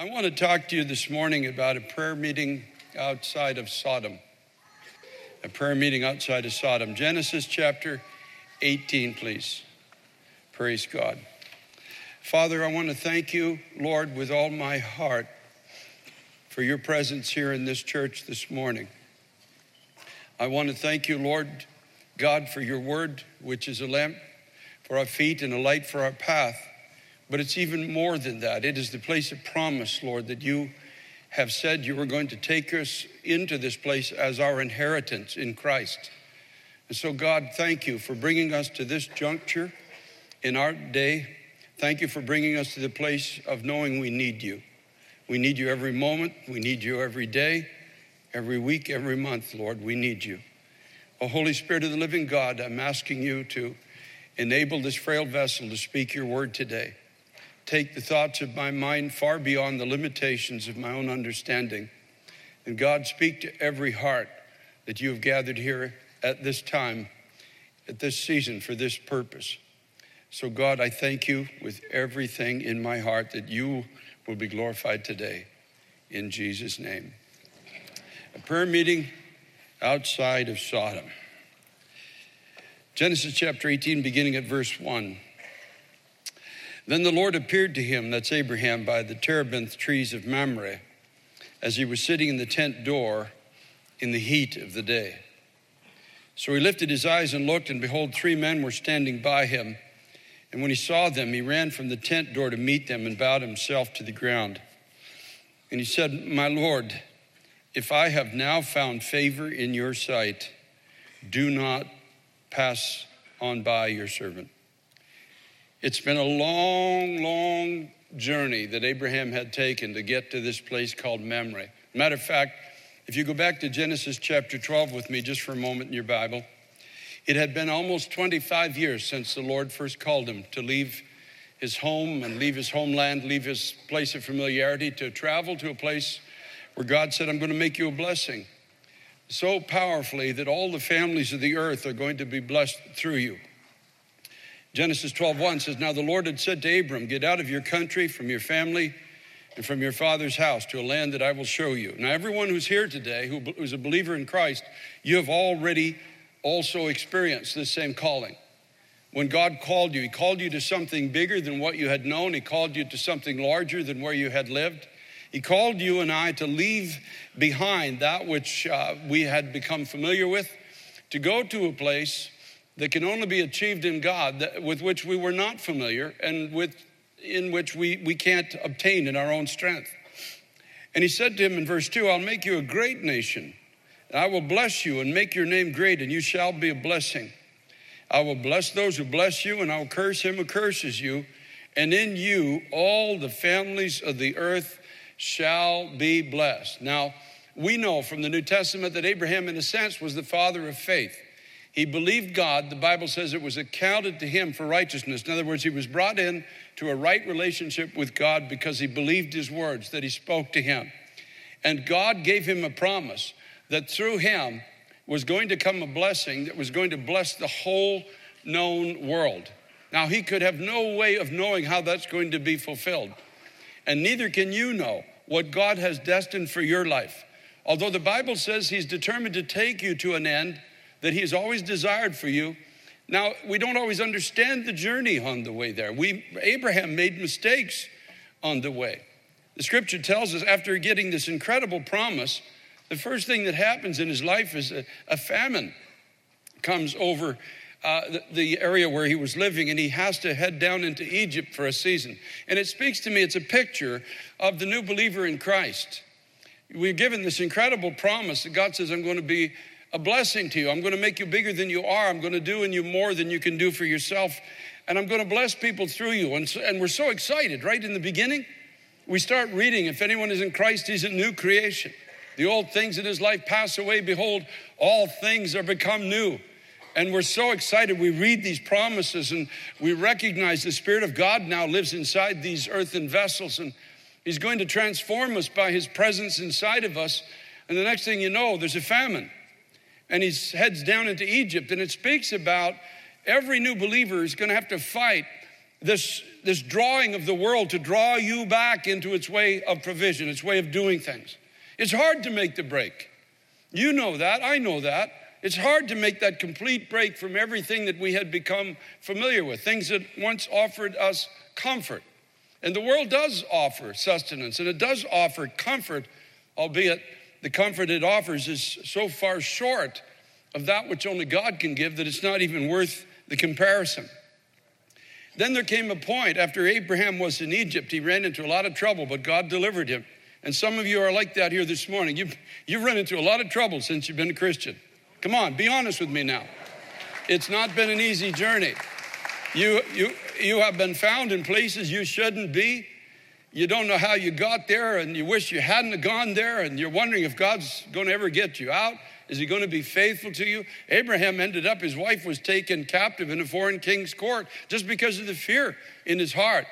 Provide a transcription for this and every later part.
I want to talk to you this morning about a prayer meeting outside of Sodom. A prayer meeting outside of Sodom. Genesis chapter 18, please. Praise God. Father, I want to thank you, Lord, with all my heart for your presence here in this church this morning. I want to thank you, Lord God, for your word, which is a lamp for our feet and a light for our path. But it's even more than that. It is the place of promise, Lord, that you have said you were going to take us into this place as our inheritance in Christ. And so, God, thank you for bringing us to this juncture in our day. Thank you for bringing us to the place of knowing we need you. We need you every moment, we need you every day, every week, every month, Lord. We need you. Oh, Holy Spirit of the living God, I'm asking you to enable this frail vessel to speak your word today take the thoughts of my mind far beyond the limitations of my own understanding. And God, speak to every heart that you have gathered here at this time, at this season, for this purpose. So, God, I thank you with everything in my heart that you will be glorified today. In Jesus' name. A prayer meeting outside of Sodom. Genesis chapter 18, beginning at verse 1. Then the Lord appeared to him, that's Abraham, by the terebinth trees of Mamre, as he was sitting in the tent door in the heat of the day. So he lifted his eyes and looked, and behold, three men were standing by him. And when he saw them, he ran from the tent door to meet them and bowed himself to the ground. And he said, My Lord, if I have now found favor in your sight, do not pass on by your servant. It's been a long, long journey that Abraham had taken to get to this place called Mamre. Matter of fact, if you go back to Genesis chapter 12 with me just for a moment in your Bible, it had been almost 25 years since the Lord first called him to leave his home and leave his homeland, leave his place of familiarity, to travel to a place where God said, I'm going to make you a blessing. So powerfully that all the families of the earth are going to be blessed through you. Genesis 12:1 says, Now the Lord had said to Abram, Get out of your country, from your family, and from your father's house to a land that I will show you. Now, everyone who's here today who is a believer in Christ, you have already also experienced this same calling. When God called you, He called you to something bigger than what you had known, He called you to something larger than where you had lived. He called you and I to leave behind that which uh, we had become familiar with, to go to a place that can only be achieved in God, with which we were not familiar and with, in which we, we can't obtain in our own strength. And he said to him in verse 2 I'll make you a great nation, and I will bless you and make your name great, and you shall be a blessing. I will bless those who bless you, and I will curse him who curses you. And in you all the families of the earth shall be blessed. Now, we know from the New Testament that Abraham, in a sense, was the father of faith. He believed God. The Bible says it was accounted to him for righteousness. In other words, he was brought in to a right relationship with God because he believed his words that he spoke to him. And God gave him a promise that through him was going to come a blessing that was going to bless the whole known world. Now, he could have no way of knowing how that's going to be fulfilled. And neither can you know what God has destined for your life. Although the Bible says he's determined to take you to an end, that He has always desired for you. Now, we don't always understand the journey on the way there. We, Abraham made mistakes on the way. The scripture tells us after getting this incredible promise, the first thing that happens in his life is a, a famine comes over uh, the, the, area where he was living, and he has to head down into Egypt for a season. And it speaks to me, it's a picture of the new believer in Christ. We're given this incredible promise that God says, I'm going to be a blessing to you. I'm going to make you bigger than you are. I'm going to do in you more than you can do for yourself. And I'm going to bless people through you. And, so, and we're so excited, right? In the beginning, we start reading if anyone is in Christ, he's a new creation. The old things in his life pass away. Behold, all things are become new. And we're so excited. We read these promises and we recognize the Spirit of God now lives inside these earthen vessels. And He's going to transform us by His presence inside of us. And the next thing you know, there's a famine and he heads down into Egypt. And it speaks about every new believer is going to have to fight this, this drawing of the world to draw you back into its way of provision, its way of doing things. It's hard to make the break. You know that. I know that. It's hard to make that complete break from everything that we had become familiar with, things that once offered us comfort. And the world does offer sustenance and it does offer comfort, albeit the comfort it offers is so far short of that which only God can give that it's not even worth the comparison. Then there came a point after Abraham was in Egypt, he ran into a lot of trouble, but God delivered him. And some of you are like that here this morning. You've, you've run into a lot of trouble since you've been a Christian. Come on, be honest with me now. It's not been an easy journey. You, you, you have been found in places you shouldn't be. You don't know how you got there, and you wish you hadn't gone there, and you're wondering if God's going to ever get you out. Is he going to be faithful to you? Abraham ended up, his wife was taken captive in a foreign king's court just because of the fear in his heart.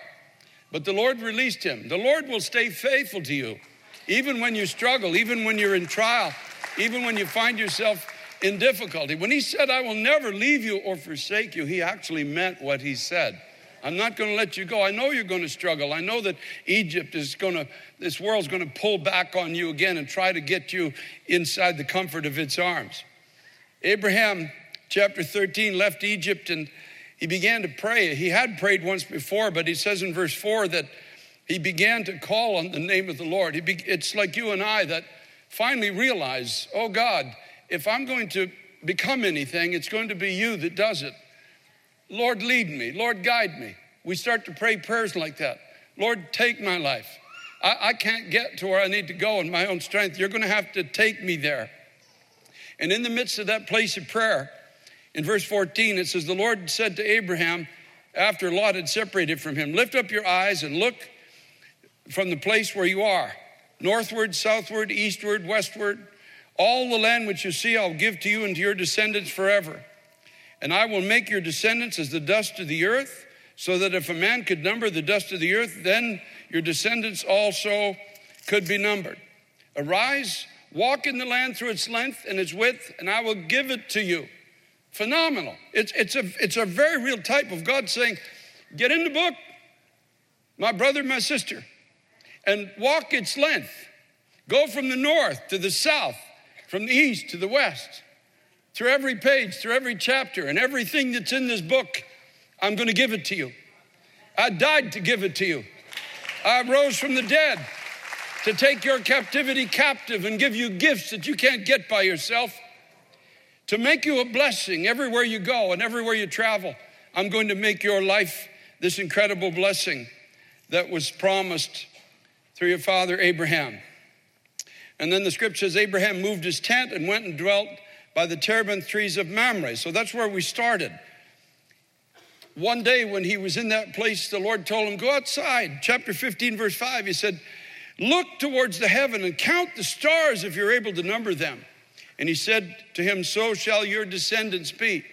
But the Lord released him. The Lord will stay faithful to you, even when you struggle, even when you're in trial, even when you find yourself in difficulty. When he said, I will never leave you or forsake you, he actually meant what he said. I'm not going to let you go. I know you're going to struggle. I know that Egypt is going to, this world's going to pull back on you again and try to get you inside the comfort of its arms. Abraham, chapter 13, left Egypt and he began to pray. He had prayed once before, but he says in verse 4 that he began to call on the name of the Lord. Be, it's like you and I that finally realize, oh God, if I'm going to become anything, it's going to be you that does it. Lord, lead me. Lord, guide me. We start to pray prayers like that. Lord, take my life. I, I can't get to where I need to go in my own strength. You're going to have to take me there. And in the midst of that place of prayer, in verse 14, it says, The Lord said to Abraham, after Lot had separated from him, Lift up your eyes and look from the place where you are, northward, southward, eastward, westward. All the land which you see, I'll give to you and to your descendants forever. And I will make your descendants as the dust of the earth, so that if a man could number the dust of the earth, then your descendants also could be numbered. Arise, walk in the land through its length and its width, and I will give it to you. Phenomenal. It's, it's, a, it's a very real type of God saying, Get in the book, my brother, my sister, and walk its length. Go from the north to the south, from the east to the west through every page, through every chapter, and everything that's in this book, I'm going to give it to you. I died to give it to you. I rose from the dead to take your captivity captive and give you gifts that you can't get by yourself, to make you a blessing everywhere you go and everywhere you travel. I'm going to make your life this incredible blessing that was promised through your father Abraham. And then the scripture says Abraham moved his tent and went and dwelt by the terebinth trees of Mamre. So that's where we started. One day when he was in that place, the Lord told him, Go outside. Chapter 15, verse 5, he said, Look towards the heaven and count the stars if you're able to number them. And he said to him, So shall your descendants be.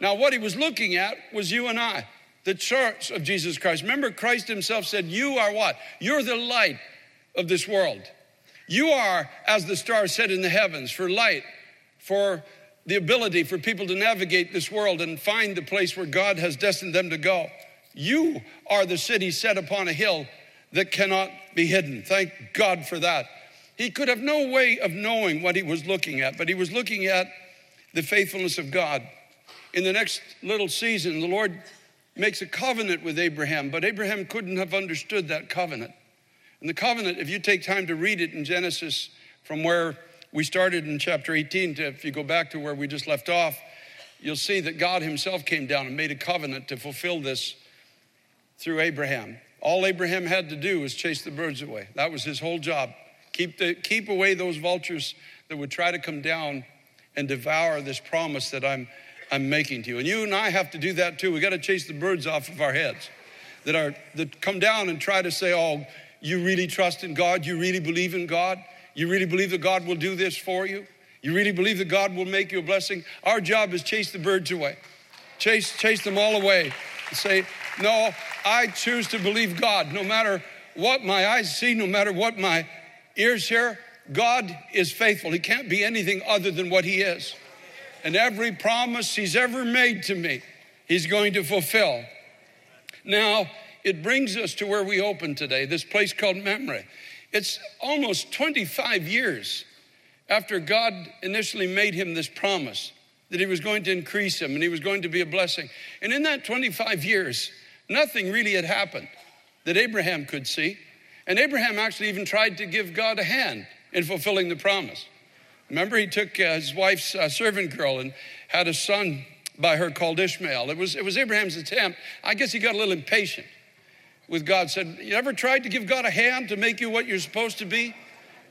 Now, what he was looking at was you and I, the church of Jesus Christ. Remember, Christ himself said, You are what? You're the light of this world. You are, as the stars set in the heavens, for light for the ability for people to navigate this world and find the place where God has destined them to go. You are the city set upon a hill that cannot be hidden. Thank God for that. He could have no way of knowing what he was looking at, but he was looking at the faithfulness of God. In the next little season, the Lord makes a covenant with Abraham, but Abraham couldn't have understood that covenant. And the covenant, if you take time to read it in Genesis from where we started in chapter 18. To, if you go back to where we just left off, you'll see that God Himself came down and made a covenant to fulfill this through Abraham. All Abraham had to do was chase the birds away. That was his whole job. Keep, the, keep away those vultures that would try to come down and devour this promise that I'm, I'm making to you. And you and I have to do that too. We got to chase the birds off of our heads that are that come down and try to say, "Oh, you really trust in God? You really believe in God?" You really believe that God will do this for you? You really believe that God will make you a blessing? Our job is chase the birds away. Chase, chase them all away. And say, no, I choose to believe God. No matter what my eyes see, no matter what my ears hear, God is faithful. He can't be anything other than what He is. And every promise He's ever made to me, He's going to fulfill. Now, it brings us to where we open today, this place called Mamre. It's almost 25 years after God initially made him this promise that he was going to increase him and he was going to be a blessing. And in that 25 years, nothing really had happened that Abraham could see. And Abraham actually even tried to give God a hand in fulfilling the promise. Remember, he took uh, his wife's uh, servant girl and had a son by her called Ishmael. It was, it was Abraham's attempt. I guess he got a little impatient with God. Said, You ever tried to give God a hand to make you what you're supposed to be?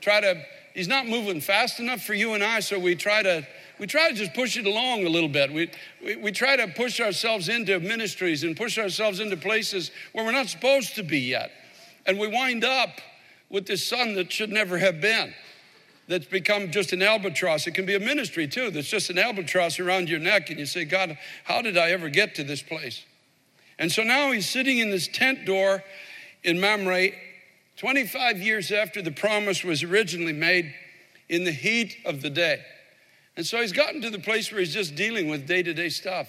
Try to, he's not moving fast enough for you and I, so we try to. We try to just push it along a little bit. We, we, we try to push ourselves into ministries and push ourselves into places where we're not supposed to be yet. And we wind up with this son that should never have been that's become just an albatross. It can be a ministry too that's just an albatross around your neck, and you say, God, how did I ever get to this place? And so now he's sitting in this tent door in Mamre, 25 years after the promise was originally made, in the heat of the day. And so he's gotten to the place where he's just dealing with day to day stuff.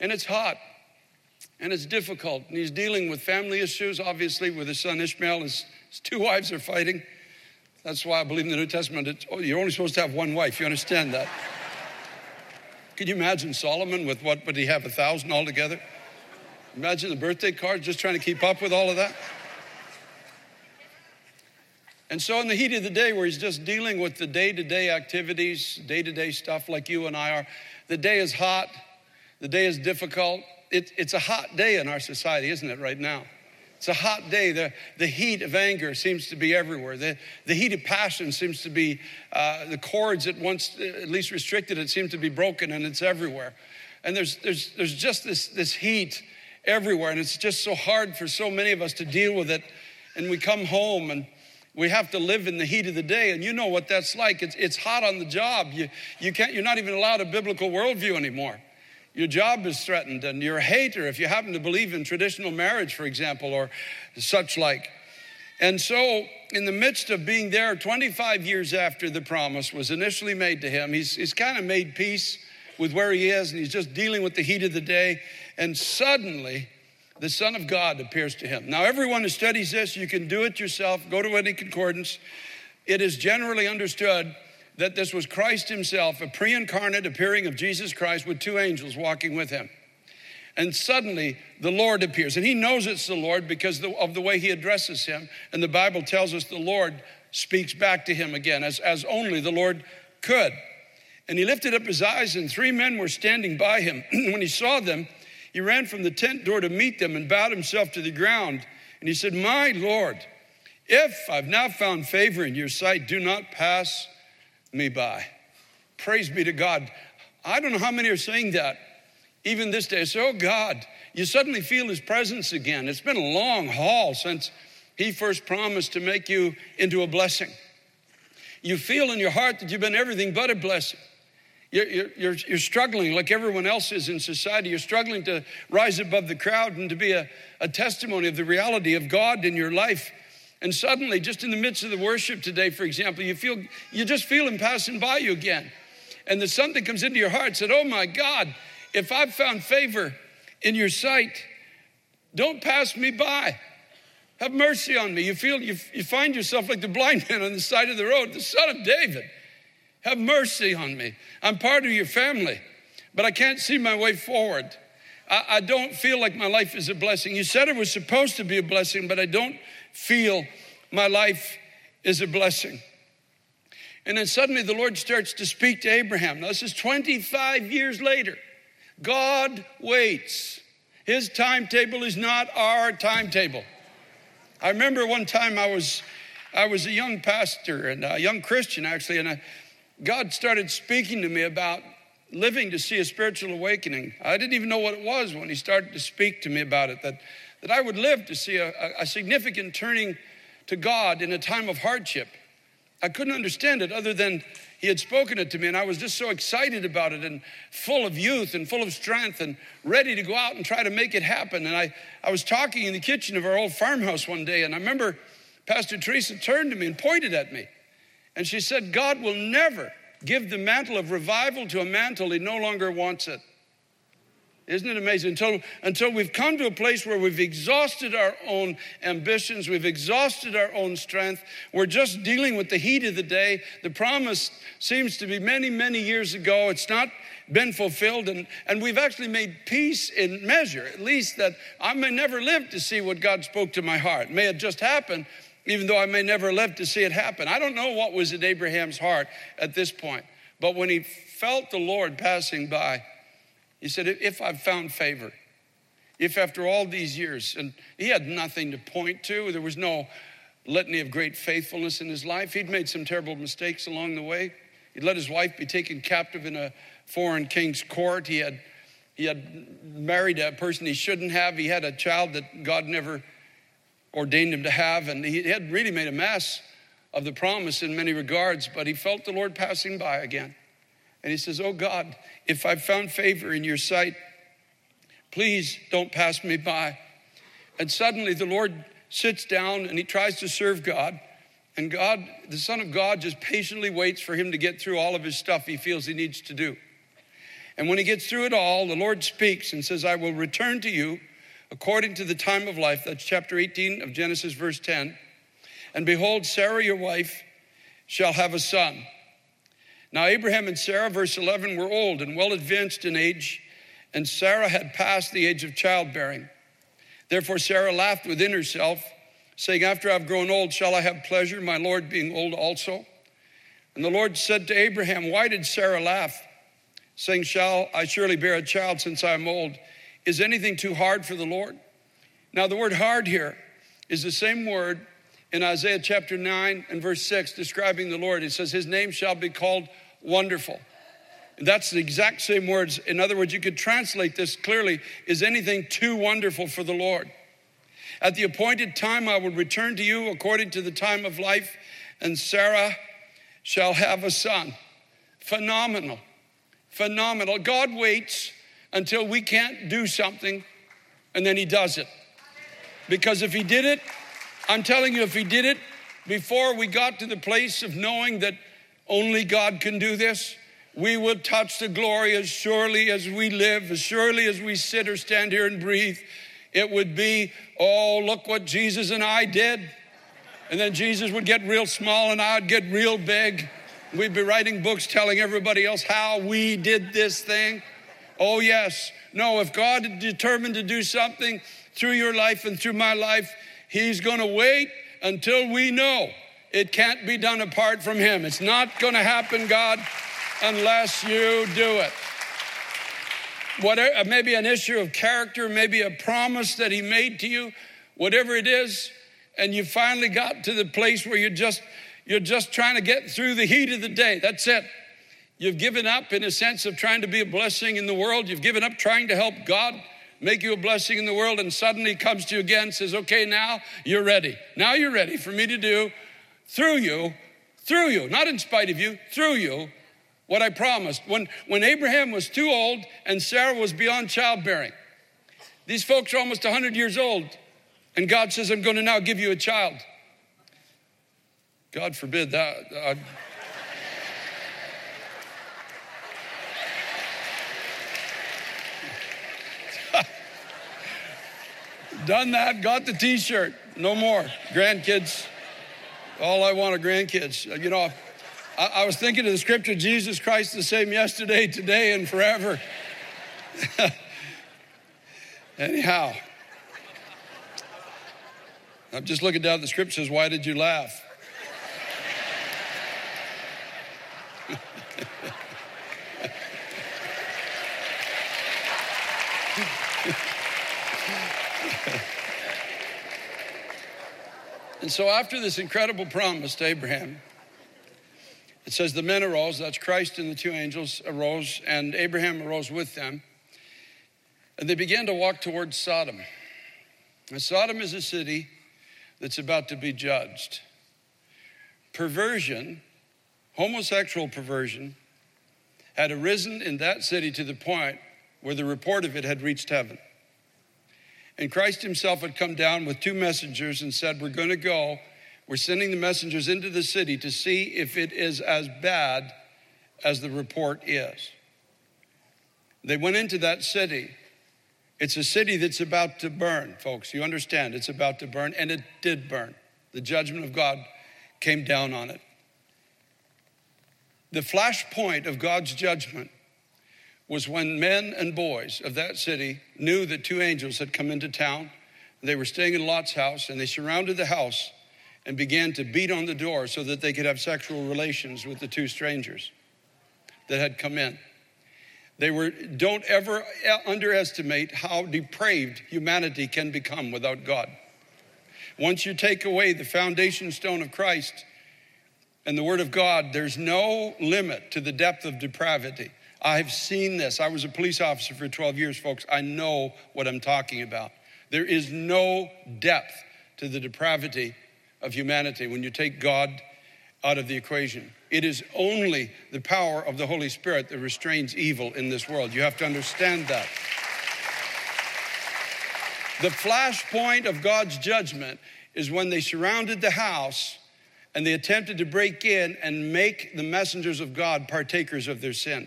And it's hot and it's difficult. And he's dealing with family issues, obviously, with his son Ishmael. His, his two wives are fighting. That's why I believe in the New Testament, oh, you're only supposed to have one wife. You understand that? Can you imagine Solomon with what would he have, a thousand altogether? Imagine the birthday cards just trying to keep up with all of that. And so, in the heat of the day, where he's just dealing with the day to day activities, day to day stuff like you and I are, the day is hot, the day is difficult. It, it's a hot day in our society, isn't it, right now? It's a hot day. The, the heat of anger seems to be everywhere. The, the heat of passion seems to be, uh, the cords that once at least restricted it seem to be broken and it's everywhere. And there's, there's, there's just this, this heat everywhere. And it's just so hard for so many of us to deal with it. And we come home and we have to live in the heat of the day. And you know what that's like. It's, it's hot on the job. You, you can't, you're not even allowed a biblical worldview anymore your job is threatened and you're a hater if you happen to believe in traditional marriage, for example, or such like. And so, in the midst of being there 25 years after the promise was initially made to him, he's, he's kind of made peace with where he is and he's just dealing with the heat of the day. And suddenly, the Son of God appears to him. Now, everyone who studies this, you can do it yourself, go to any concordance. It is generally understood that this was Christ himself, a pre incarnate appearing of Jesus Christ with two angels walking with him. And suddenly the Lord appears. And he knows it's the Lord because of the way he addresses him. And the Bible tells us the Lord speaks back to him again, as, as only the Lord could. And he lifted up his eyes, and three men were standing by him. when he saw them, he ran from the tent door to meet them and bowed himself to the ground. And he said, My Lord, if I've now found favor in your sight, do not pass me by. Praise be to God. I don't know how many are saying that even this day. So, oh God, you suddenly feel His presence again. It's been a long haul since He first promised to make you into a blessing. You feel in your heart that you've been everything but a blessing. You're, you're, you're, struggling like everyone else is in society. You're struggling to rise above the crowd and to be a, a testimony of the reality of God in your life. And suddenly, just in the midst of the worship today, for example, you feel you just feel him passing by you again. And there's something comes into your heart said, Oh my God, if I've found favor in your sight, don't pass me by. Have mercy on me. You feel you, you find yourself like the blind man on the side of the road, the son of David. Have mercy on me. I'm part of your family, but I can't see my way forward. I, I don't feel like my life is a blessing. You said it was supposed to be a blessing, but I don't feel my life is a blessing. And then suddenly the Lord starts to speak to Abraham. Now, this is 25 years later. God waits. His timetable is not our timetable. I remember one time I was, I was a young pastor and a young Christian actually, and I, God started speaking to me about living to see a spiritual awakening. I didn't even know what it was when He started to speak to me about it. That that I would live to see a, a significant turning to God in a time of hardship. I couldn't understand it other than he had spoken it to me, and I was just so excited about it and full of youth and full of strength and ready to go out and try to make it happen. And I, I was talking in the kitchen of our old farmhouse one day, and I remember Pastor Teresa turned to me and pointed at me. And she said, God will never give the mantle of revival to a mantle he no longer wants it. Isn't it amazing? Until, until we've come to a place where we've exhausted our own ambitions, we've exhausted our own strength, we're just dealing with the heat of the day. The promise seems to be many, many years ago. It's not been fulfilled, and, and we've actually made peace in measure, at least that I may never live to see what God spoke to my heart. May it just happened, even though I may never live to see it happen. I don't know what was in Abraham's heart at this point, but when he felt the Lord passing by, he said, If I've found favor, if after all these years, and he had nothing to point to, there was no litany of great faithfulness in his life. He'd made some terrible mistakes along the way. He'd let his wife be taken captive in a foreign king's court. He had, he had married a person he shouldn't have. He had a child that God never ordained him to have. And he had really made a mess of the promise in many regards, but he felt the Lord passing by again. And he says, Oh God, if I've found favor in your sight, please don't pass me by. And suddenly the Lord sits down and he tries to serve God. And God, the Son of God, just patiently waits for him to get through all of his stuff he feels he needs to do. And when he gets through it all, the Lord speaks and says, I will return to you according to the time of life. That's chapter 18 of Genesis, verse 10. And behold, Sarah, your wife, shall have a son. Now, Abraham and Sarah, verse 11, were old and well advanced in age, and Sarah had passed the age of childbearing. Therefore, Sarah laughed within herself, saying, After I've grown old, shall I have pleasure, my Lord being old also? And the Lord said to Abraham, Why did Sarah laugh? Saying, Shall I surely bear a child since I am old? Is anything too hard for the Lord? Now, the word hard here is the same word in Isaiah chapter 9 and verse 6, describing the Lord. It says, His name shall be called Wonderful. And that's the exact same words. In other words, you could translate this clearly Is anything too wonderful for the Lord? At the appointed time, I will return to you according to the time of life, and Sarah shall have a son. Phenomenal. Phenomenal. God waits until we can't do something, and then He does it. Because if He did it, I'm telling you, if he did it before we got to the place of knowing that only God can do this, we would touch the glory as surely as we live, as surely as we sit or stand here and breathe. It would be, oh, look what Jesus and I did. And then Jesus would get real small and I'd get real big. We'd be writing books telling everybody else how we did this thing. Oh, yes. No, if God determined to do something through your life and through my life, He's going to wait until we know it can't be done apart from Him. It's not going to happen, God, unless you do it. Whatever, maybe an issue of character, maybe a promise that He made to you, whatever it is, and you finally got to the place where you're just you're just trying to get through the heat of the day. That's it. You've given up in a sense of trying to be a blessing in the world. You've given up trying to help God make you a blessing in the world, and suddenly comes to you again and says, Okay, now you're ready. Now you're ready for me to do through you, through you, not in spite of you, through you, what I promised. When, when Abraham was too old and Sarah was beyond childbearing, these folks are almost 100 years old, and God says, I'm going to now give you a child. God forbid that. Uh, Done that, got the t shirt. No more. Grandkids. All I want are grandkids. Uh, you know, I, I was thinking of the scripture Jesus Christ the same yesterday, today, and forever. Anyhow, I'm just looking down the scripture says, Why did you laugh? And so, after this incredible promise to Abraham, it says the men arose, that's Christ and the two angels arose, and Abraham arose with them. And they began to walk towards Sodom. And Sodom is a city that's about to be judged. Perversion, homosexual perversion, had arisen in that city to the point where the report of it had reached heaven. And Christ himself had come down with two messengers and said, We're going to go. We're sending the messengers into the city to see if it is as bad as the report is. They went into that city, It's a city that's about to burn, folks. You understand? It's about to burn, and it did burn. The judgment of God came down on it. The flashpoint of God's judgment was when men and boys of that city knew that two angels had come into town. They were staying in Lot's house, and they surrounded the house and began to beat on the door so that they could have sexual relations with the two strangers that had come in. They were, don't ever underestimate how depraved humanity can become without God. Once you take away the foundation stone of Christ and the Word of God, there's no limit to the depth of depravity. I've seen this. I was a police officer for 12 years, folks. I know what I'm talking about. There is no depth to the depravity of humanity when you take God out of the equation. It is only the power of the Holy Spirit that restrains evil in this world. You have to understand that. The flashpoint of God's judgment is when they surrounded the house and they attempted to break in and make the messengers of God partakers of their sin.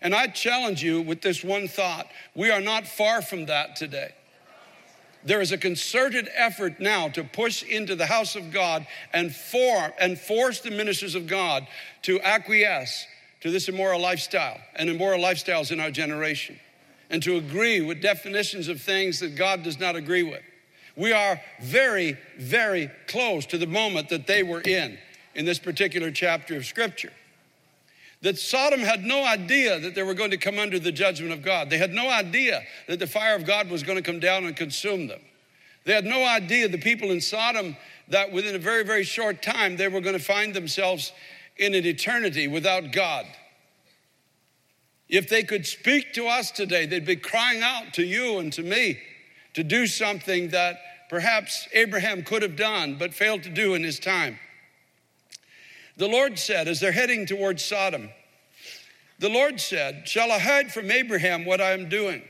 And I challenge you with this one thought we are not far from that today. There is a concerted effort now to push into the house of God and form and force the ministers of God to acquiesce to this immoral lifestyle and immoral lifestyles in our generation and to agree with definitions of things that God does not agree with. We are very, very close to the moment that they were in in this particular chapter of Scripture that Sodom had no idea that they were going to come under the judgment of God. They had no idea that the fire of God was going to come down and consume them. They had no idea, the people in Sodom, that within a very, very short time they were going to find themselves in an eternity without God. If they could speak to us today, they'd be crying out to you and to me to do something that perhaps Abraham could have done but failed to do in his time. The Lord said, as they're heading towards Sodom, the Lord said, Shall I hide from Abraham what I am doing?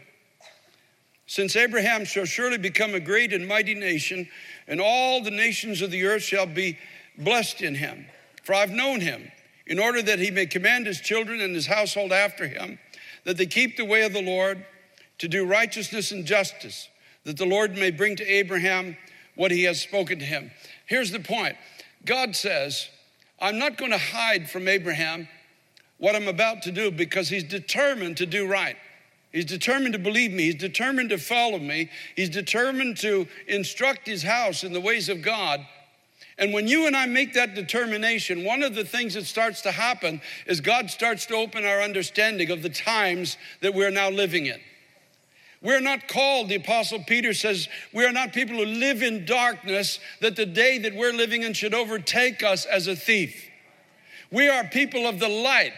Since Abraham shall surely become a great and mighty nation, and all the nations of the earth shall be blessed in him. For I've known him, in order that he may command his children and his household after him, that they keep the way of the Lord, to do righteousness and justice, that the Lord may bring to Abraham what he has spoken to him. Here's the point God says, I'm not going to hide from Abraham what I'm about to do because he's determined to do right. He's determined to believe me. He's determined to follow me. He's determined to instruct his house in the ways of God. And when you and I make that determination, one of the things that starts to happen is God starts to open our understanding of the times that we're now living in. We're not called, the Apostle Peter says, we are not people who live in darkness, that the day that we're living in should overtake us as a thief. We are people of the light.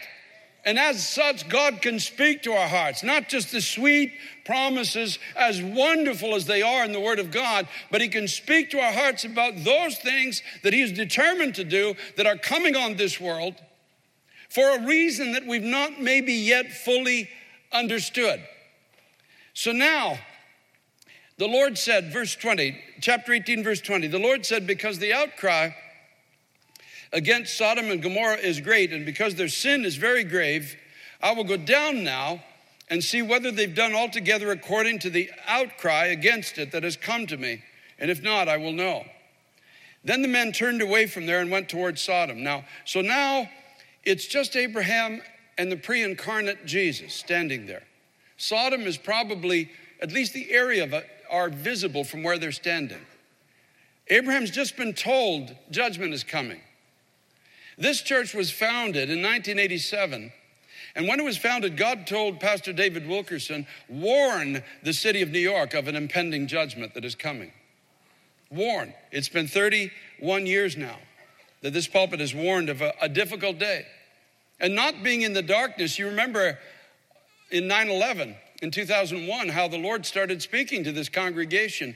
And as such, God can speak to our hearts, not just the sweet promises, as wonderful as they are in the Word of God, but He can speak to our hearts about those things that He is determined to do that are coming on this world for a reason that we've not maybe yet fully understood. So now, the Lord said, verse 20, chapter 18, verse 20, the Lord said, Because the outcry against Sodom and Gomorrah is great, and because their sin is very grave, I will go down now and see whether they've done altogether according to the outcry against it that has come to me. And if not, I will know. Then the men turned away from there and went towards Sodom. Now, so now it's just Abraham and the pre incarnate Jesus standing there. Sodom is probably, at least the area of it, are visible from where they're standing. Abraham's just been told judgment is coming. This church was founded in 1987. And when it was founded, God told Pastor David Wilkerson, warn the city of New York of an impending judgment that is coming. Warn. It's been 31 years now that this pulpit has warned of a, a difficult day. And not being in the darkness, you remember in 9 11 in 2001 how the Lord started speaking to this congregation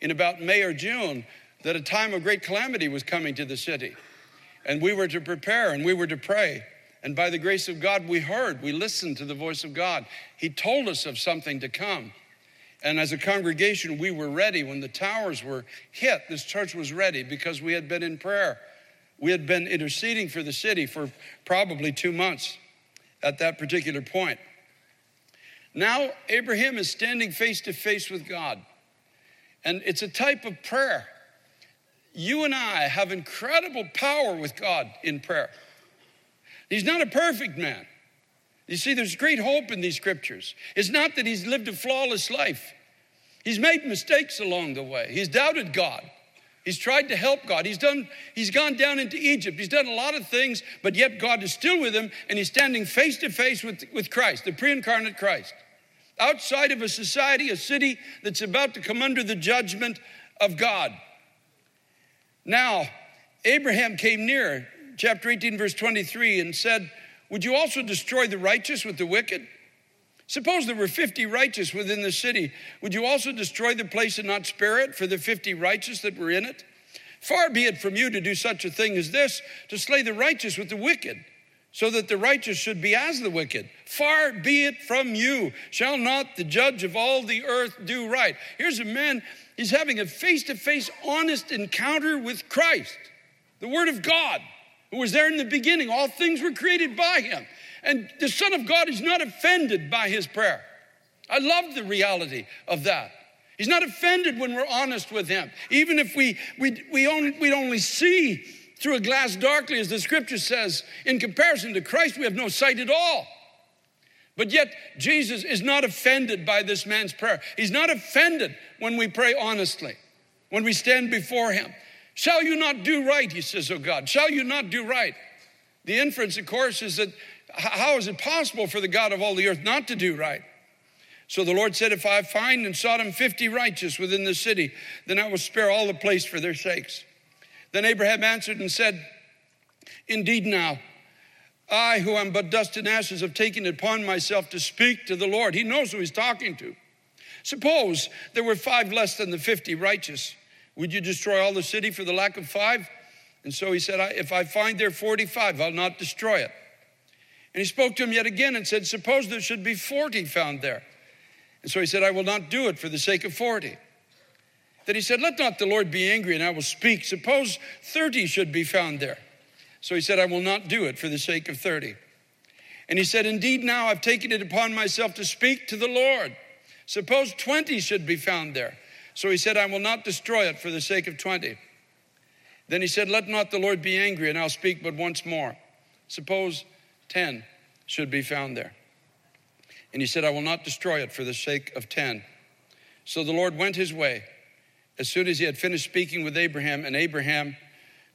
in about May or June that a time of great calamity was coming to the city. And we were to prepare and we were to pray. And by the grace of God, we heard, we listened to the voice of God. He told us of something to come. And as a congregation, we were ready. When the towers were hit, this church was ready because we had been in prayer. We had been interceding for the city for probably two months at that particular point. Now, Abraham is standing face to face with God. And it's a type of prayer. You and I have incredible power with God in prayer. He's not a perfect man. You see, there's great hope in these scriptures. It's not that he's lived a flawless life, he's made mistakes along the way, he's doubted God. He's tried to help God. He's done, he's gone down into Egypt. He's done a lot of things, but yet God is still with him, and he's standing face to face with, with Christ, the pre-incarnate Christ. Outside of a society, a city that's about to come under the judgment of God. Now, Abraham came near, chapter 18, verse 23, and said, Would you also destroy the righteous with the wicked? Suppose there were 50 righteous within the city. Would you also destroy the place and not spare it for the 50 righteous that were in it? Far be it from you to do such a thing as this, to slay the righteous with the wicked, so that the righteous should be as the wicked. Far be it from you. Shall not the judge of all the earth do right? Here's a man, he's having a face to face, honest encounter with Christ, the Word of God, who was there in the beginning. All things were created by him. And the Son of God is not offended by his prayer. I love the reality of that. He's not offended when we're honest with him. Even if we, we, we, only, we only see through a glass darkly, as the scripture says, in comparison to Christ, we have no sight at all. But yet, Jesus is not offended by this man's prayer. He's not offended when we pray honestly, when we stand before him. Shall you not do right, he says, Oh God? Shall you not do right? The inference, of course, is that how is it possible for the God of all the earth not to do right? So the Lord said, If I find in Sodom 50 righteous within the city, then I will spare all the place for their sakes. Then Abraham answered and said, Indeed, now, I, who am but dust and ashes, have taken it upon myself to speak to the Lord. He knows who he's talking to. Suppose there were five less than the 50 righteous. Would you destroy all the city for the lack of five? And so he said, If I find there 45, I'll not destroy it. And he spoke to him yet again and said, Suppose there should be 40 found there. And so he said, I will not do it for the sake of 40. Then he said, Let not the Lord be angry, and I will speak. Suppose 30 should be found there. So he said, I will not do it for the sake of 30. And he said, Indeed, now I've taken it upon myself to speak to the Lord. Suppose 20 should be found there. So he said, I will not destroy it for the sake of 20. Then he said, Let not the Lord be angry, and I'll speak but once more. Suppose 10 should be found there. And he said, I will not destroy it for the sake of 10. So the Lord went his way as soon as he had finished speaking with Abraham, and Abraham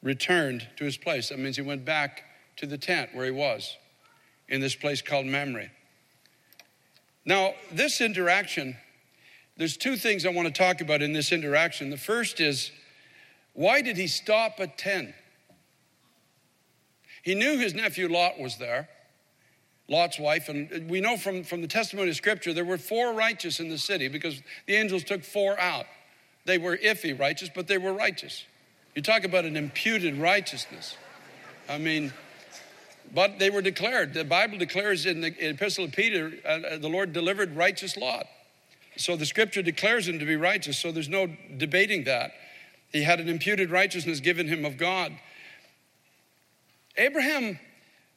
returned to his place. That means he went back to the tent where he was in this place called Mamre. Now, this interaction, there's two things I want to talk about in this interaction. The first is why did he stop at 10? He knew his nephew Lot was there, Lot's wife. And we know from, from the testimony of Scripture there were four righteous in the city because the angels took four out. They were iffy righteous, but they were righteous. You talk about an imputed righteousness. I mean, but they were declared. The Bible declares in the Epistle of Peter, uh, uh, the Lord delivered righteous Lot. So the scripture declares him to be righteous, so there's no debating that. He had an imputed righteousness given him of God. Abraham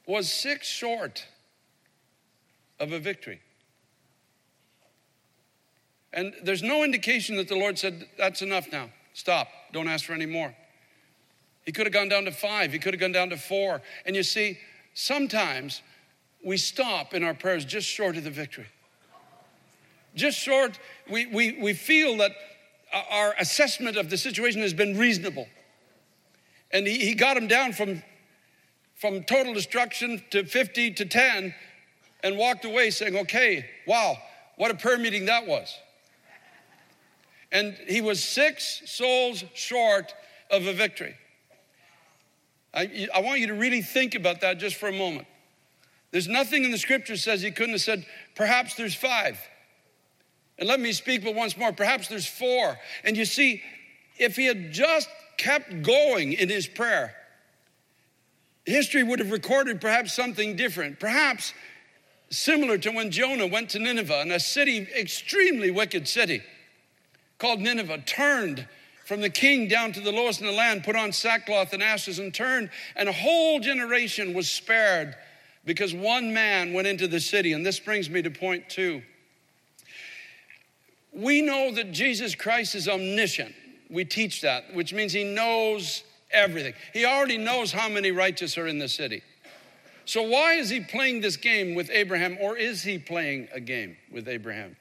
was six short of a victory. And there's no indication that the Lord said, That's enough now. Stop. Don't ask for any more. He could have gone down to five, he could have gone down to four. And you see, sometimes we stop in our prayers just short of the victory. Just short, we, we, we feel that our assessment of the situation has been reasonable. And he, he got him down from from total destruction to 50 to 10 and walked away saying, okay, wow, what a prayer meeting that was. And he was six souls short of a victory. I, I want you to really think about that just for a moment. There's nothing in the scripture says he couldn't have said, perhaps there's five. And let me speak but once more, perhaps there's four. And you see, if he had just kept going in his prayer, history would have recorded perhaps something different. Perhaps similar to when Jonah went to Nineveh, and a city, extremely wicked city called Nineveh, turned from the king down to the lowest in the land, put on sackcloth and ashes, and turned, and a whole generation was spared because one man went into the city. And this brings me to point two. We know that Jesus Christ is omniscient. We teach that, which means he knows everything. He already knows how many righteous are in the city. So, why is he playing this game with Abraham, or is he playing a game with Abraham?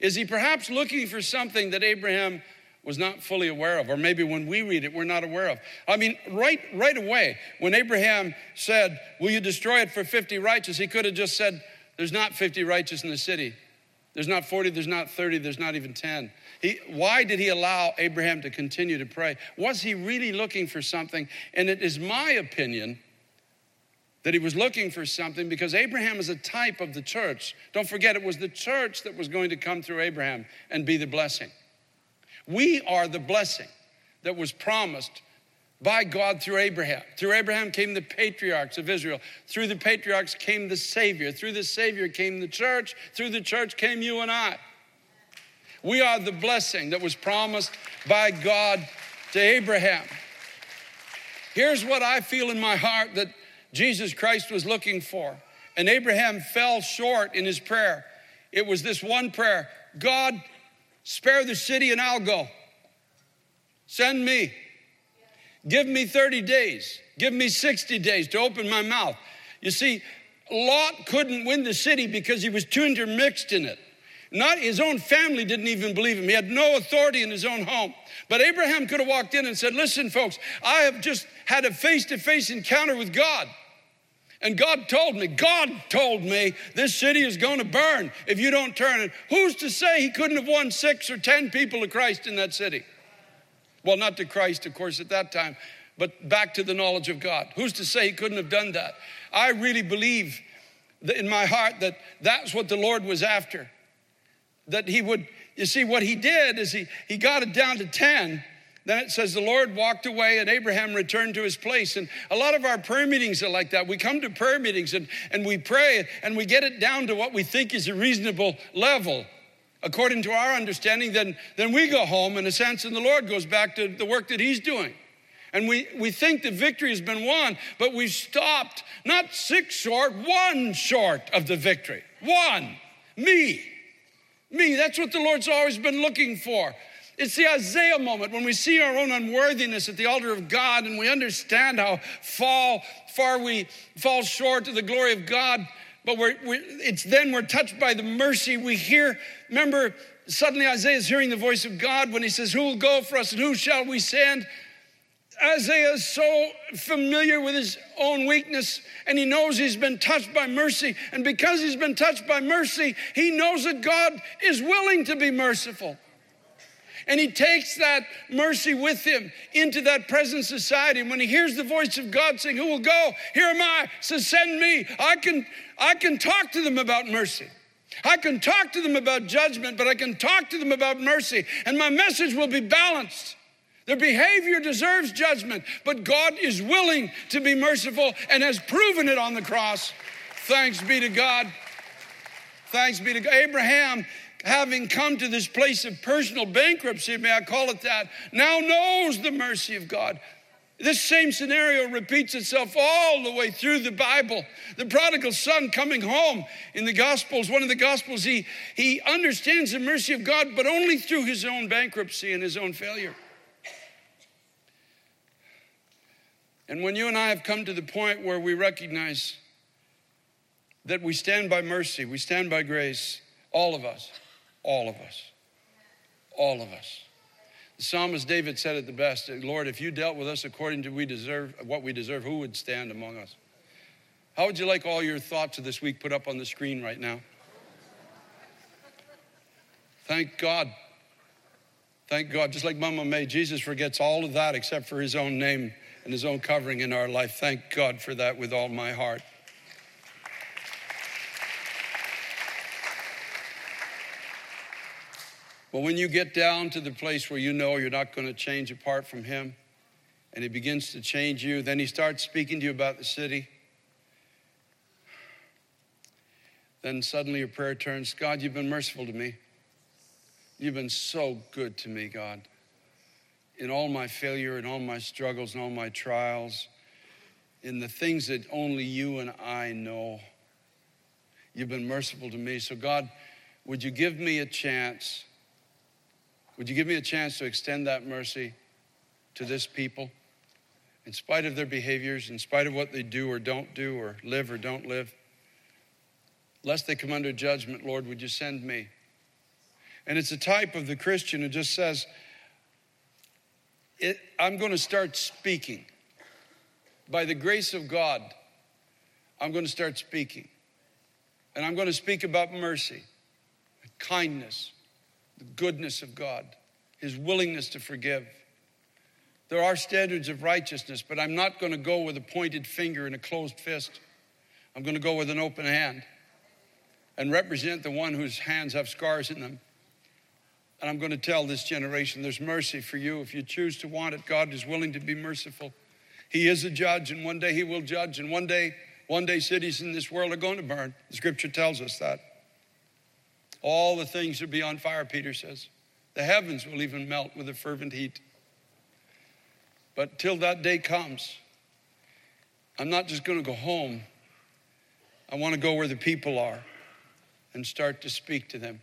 Is he perhaps looking for something that Abraham was not fully aware of, or maybe when we read it, we're not aware of? I mean, right, right away, when Abraham said, Will you destroy it for 50 righteous? He could have just said, There's not 50 righteous in the city. There's not 40, there's not 30, there's not even 10. He, why did he allow Abraham to continue to pray? Was he really looking for something? And it is my opinion that he was looking for something because Abraham is a type of the church. Don't forget, it was the church that was going to come through Abraham and be the blessing. We are the blessing that was promised by God through Abraham. Through Abraham came the patriarchs of Israel. Through the patriarchs came the Savior. Through the Savior came the church. Through the church came you and I. We are the blessing that was promised by God to Abraham. Here's what I feel in my heart that Jesus Christ was looking for. And Abraham fell short in his prayer. It was this one prayer God, spare the city and I'll go. Send me. Give me 30 days. Give me 60 days to open my mouth. You see, Lot couldn't win the city because he was too intermixed in it. Not his own family didn't even believe him. He had no authority in his own home. But Abraham could have walked in and said, Listen, folks, I have just had a face to face encounter with God. And God told me, God told me this city is going to burn if you don't turn it. Who's to say he couldn't have won six or 10 people to Christ in that city? Well, not to Christ, of course, at that time, but back to the knowledge of God. Who's to say he couldn't have done that? I really believe in my heart that that's what the Lord was after. That he would, you see, what he did is he, he got it down to 10 then it says the Lord walked away and Abraham returned to his place. And a lot of our prayer meetings are like that. We come to prayer meetings and, and we pray and we get it down to what we think is a reasonable level. According to our understanding, then, then we go home in a sense, and the Lord goes back to the work that He's doing. And we, we think the victory has been won, but we've stopped not six short, one short of the victory. One. Me. Me. That's what the Lord's always been looking for. It's the Isaiah moment when we see our own unworthiness at the altar of God and we understand how fall, far we fall short of the glory of God. But we're, we're, it's then we're touched by the mercy we hear. Remember, suddenly Isaiah is hearing the voice of God when he says, Who will go for us and who shall we send? Isaiah is so familiar with his own weakness and he knows he's been touched by mercy. And because he's been touched by mercy, he knows that God is willing to be merciful. And he takes that mercy with him into that present society. And when he hears the voice of God saying, Who will go? Here am I, says, Send me. I can, I can talk to them about mercy. I can talk to them about judgment, but I can talk to them about mercy. And my message will be balanced. Their behavior deserves judgment, but God is willing to be merciful and has proven it on the cross. Thanks be to God. Thanks be to God. Abraham having come to this place of personal bankruptcy, may I call it that, now knows the mercy of God. This same scenario repeats itself all the way through the Bible. The prodigal son coming home in the Gospels, one of the Gospels, he, he understands the mercy of God, but only through his own bankruptcy and his own failure. And when you and I have come to the point where we recognize that we stand by mercy, we stand by grace, all of us, all of us. All of us. The psalmist David said it the best Lord, if you dealt with us according to we deserve, what we deserve, who would stand among us? How would you like all your thoughts of this week put up on the screen right now? Thank God. Thank God. Just like Mama May, Jesus forgets all of that except for his own name and his own covering in our life. Thank God for that with all my heart. But when you get down to the place where you know you're not going to change apart from Him, and He begins to change you, then He starts speaking to you about the city. Then suddenly your prayer turns God, you've been merciful to me. You've been so good to me, God. In all my failure, in all my struggles, in all my trials, in the things that only you and I know, you've been merciful to me. So, God, would you give me a chance Would you give me a chance to extend that mercy to this people? In spite of their behaviors, in spite of what they do or don't do, or live or don't live, lest they come under judgment, Lord, would you send me? And it's a type of the Christian who just says, I'm going to start speaking. By the grace of God, I'm going to start speaking. And I'm going to speak about mercy, kindness, the goodness of God, His willingness to forgive. There are standards of righteousness, but I'm not going to go with a pointed finger and a closed fist. I'm going to go with an open hand and represent the one whose hands have scars in them. And I'm going to tell this generation there's mercy for you if you choose to want it. God is willing to be merciful. He is a judge, and one day He will judge, and one day, one day cities in this world are going to burn. The scripture tells us that. All the things will be on fire, Peter says. The heavens will even melt with a fervent heat. But till that day comes, I'm not just going to go home. I want to go where the people are and start to speak to them.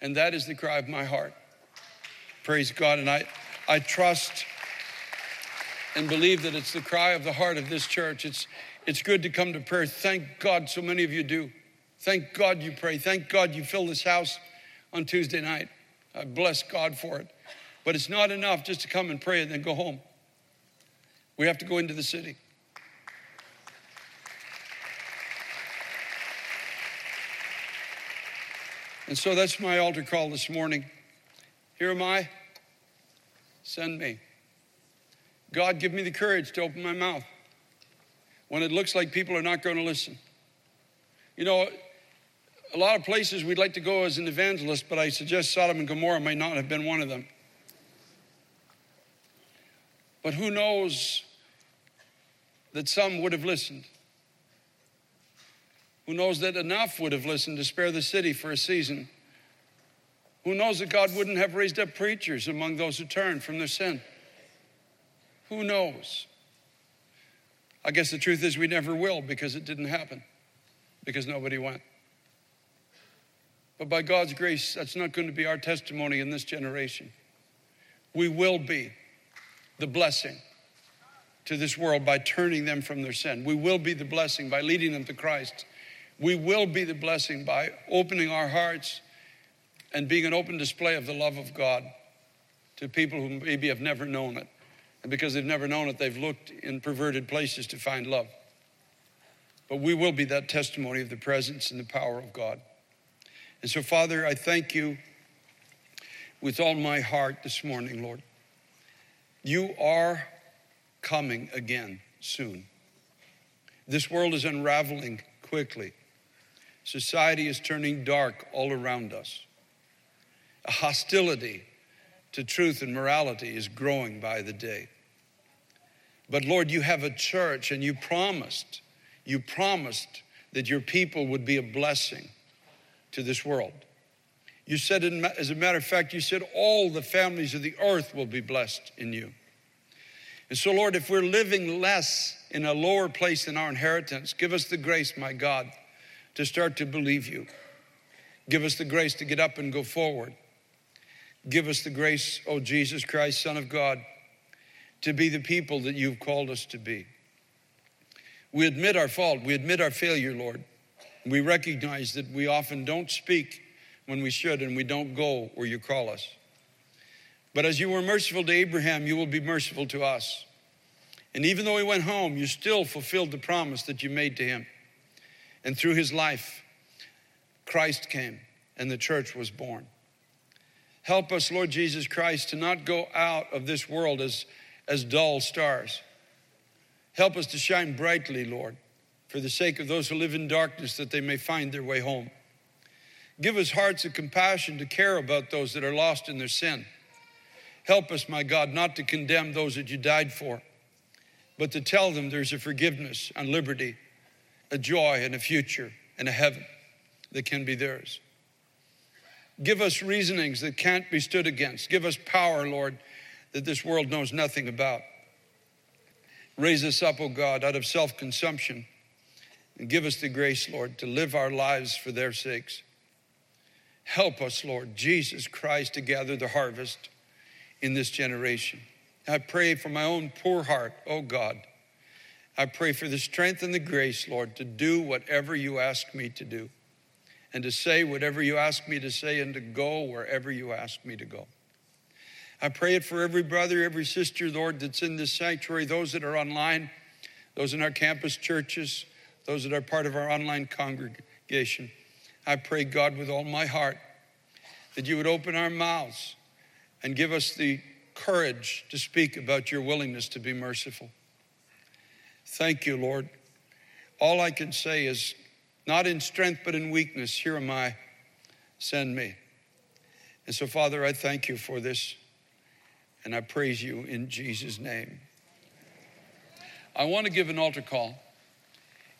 And that is the cry of my heart. Praise God. And I, I trust and believe that it's the cry of the heart of this church. It's, it's good to come to prayer. Thank God so many of you do. Thank God you pray. Thank God you fill this house on Tuesday night. I bless God for it. But it's not enough just to come and pray and then go home. We have to go into the city. And so that's my altar call this morning. Here am I. Send me. God, give me the courage to open my mouth when it looks like people are not going to listen. You know, a lot of places we'd like to go as an evangelist, but I suggest Sodom and Gomorrah may not have been one of them. But who knows that some would have listened? Who knows that enough would have listened to spare the city for a season? Who knows that God wouldn't have raised up preachers among those who turned from their sin? Who knows? I guess the truth is we never will because it didn't happen, because nobody went. But by God's grace, that's not going to be our testimony in this generation. We will be the blessing to this world by turning them from their sin. We will be the blessing by leading them to Christ. We will be the blessing by opening our hearts and being an open display of the love of God to people who maybe have never known it. And because they've never known it, they've looked in perverted places to find love. But we will be that testimony of the presence and the power of God. And so, Father, I thank you with all my heart this morning, Lord. You are coming again soon. This world is unraveling quickly. Society is turning dark all around us. A hostility to truth and morality is growing by the day. But Lord, you have a church and you promised, you promised that your people would be a blessing to this world. You said, as a matter of fact, you said, all the families of the earth will be blessed in you. And so, Lord, if we're living less in a lower place than our inheritance, give us the grace, my God, to start to believe you. Give us the grace to get up and go forward. Give us the grace, oh Jesus Christ, Son of God, to be the people that you've called us to be. We admit our fault, we admit our failure, Lord. We recognize that we often don't speak when we should and we don't go where you call us. But as you were merciful to Abraham, you will be merciful to us. And even though he went home, you still fulfilled the promise that you made to him. And through his life, Christ came and the church was born. Help us, Lord Jesus Christ, to not go out of this world as, as dull stars. Help us to shine brightly, Lord, for the sake of those who live in darkness, that they may find their way home. Give us hearts of compassion to care about those that are lost in their sin. Help us, my God, not to condemn those that you died for, but to tell them there's a forgiveness and liberty, a joy and a future and a heaven that can be theirs. Give us reasonings that can't be stood against. Give us power, Lord, that this world knows nothing about. Raise us up, O oh God, out of self consumption and give us the grace, Lord, to live our lives for their sakes. Help us, Lord Jesus Christ, to gather the harvest in this generation. I pray for my own poor heart, oh God. I pray for the strength and the grace, Lord, to do whatever you ask me to do and to say whatever you ask me to say and to go wherever you ask me to go. I pray it for every brother, every sister, Lord, that's in this sanctuary, those that are online, those in our campus churches, those that are part of our online congregation. I pray, God, with all my heart, that you would open our mouths and give us the courage to speak about your willingness to be merciful. Thank you, Lord. All I can say is, not in strength, but in weakness, here am I, send me. And so, Father, I thank you for this, and I praise you in Jesus' name. I want to give an altar call,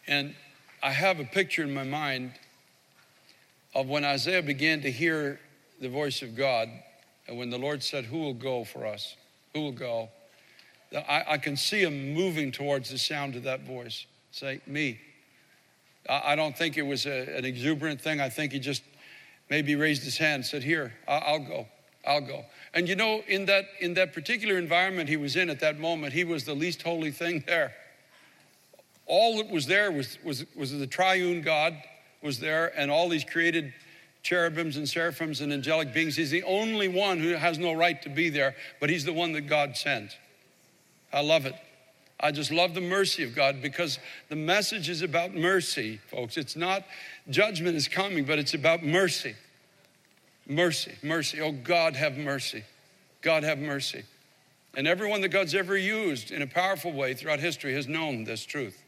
and I have a picture in my mind of when Isaiah began to hear the voice of God, and when the Lord said, Who will go for us? Who will go? I, I can see him moving towards the sound of that voice. Say, Me. I, I don't think it was a, an exuberant thing. I think he just maybe raised his hand and said, Here, I'll, I'll go. I'll go. And you know, in that, in that particular environment he was in at that moment, he was the least holy thing there. All that was there was, was, was the triune God was there, and all these created cherubims and seraphims and angelic beings. He's the only one who has no right to be there, but he's the one that God sent. I love it. I just love the mercy of God because the message is about mercy, folks. It's not judgment is coming, but it's about mercy. Mercy, mercy. Oh, God, have mercy. God, have mercy. And everyone that God's ever used in a powerful way throughout history has known this truth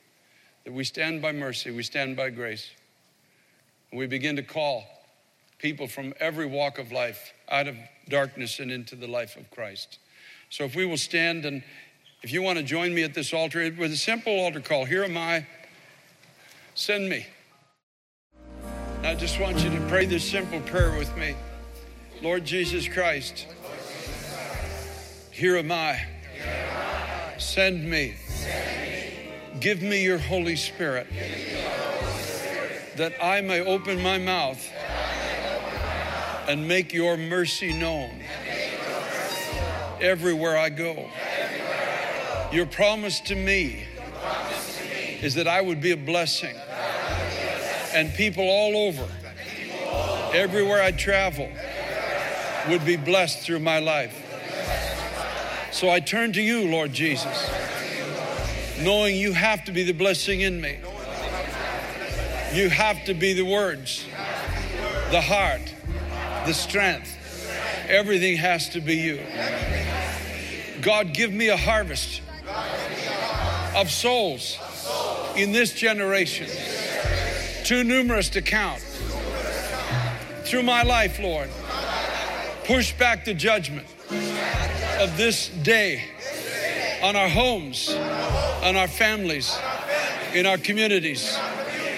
that we stand by mercy, we stand by grace. And we begin to call people from every walk of life out of darkness and into the life of Christ. So if we will stand and if you want to join me at this altar with a simple altar call, here am I, send me. I just want you to pray this simple prayer with me. Lord Jesus Christ, here am I. Send me. Give me your Holy Spirit that I may open my mouth and make your mercy known everywhere I go. Your promise to me is that I would be a blessing and people all over, everywhere I travel, would be blessed through my life. So I turn to you, Lord Jesus, knowing you have to be the blessing in me. You have to be the words, the heart, the strength. Everything has to be you. God, give me a harvest of souls in this generation, too numerous to count. Through my life, Lord, push back the judgment of this day on our homes, on our families, in our communities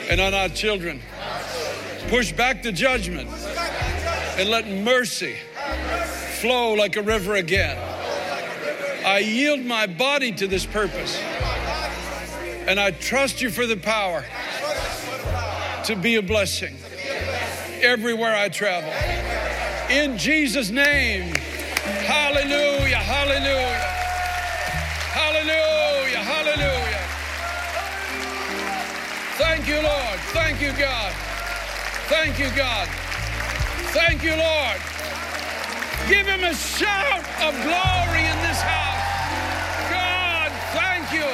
and on our children. Push back the judgment and let mercy flow like a river again. I yield my body to this purpose and I trust you for the power to be a blessing everywhere I travel. In Jesus' name, hallelujah, hallelujah, hallelujah. Thank you, Lord. Thank you, God. Thank you, God. Thank you, Lord. Give him a shout of glory in this house. God, thank you.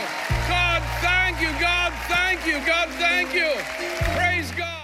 God, thank you. God, thank you. God, thank you.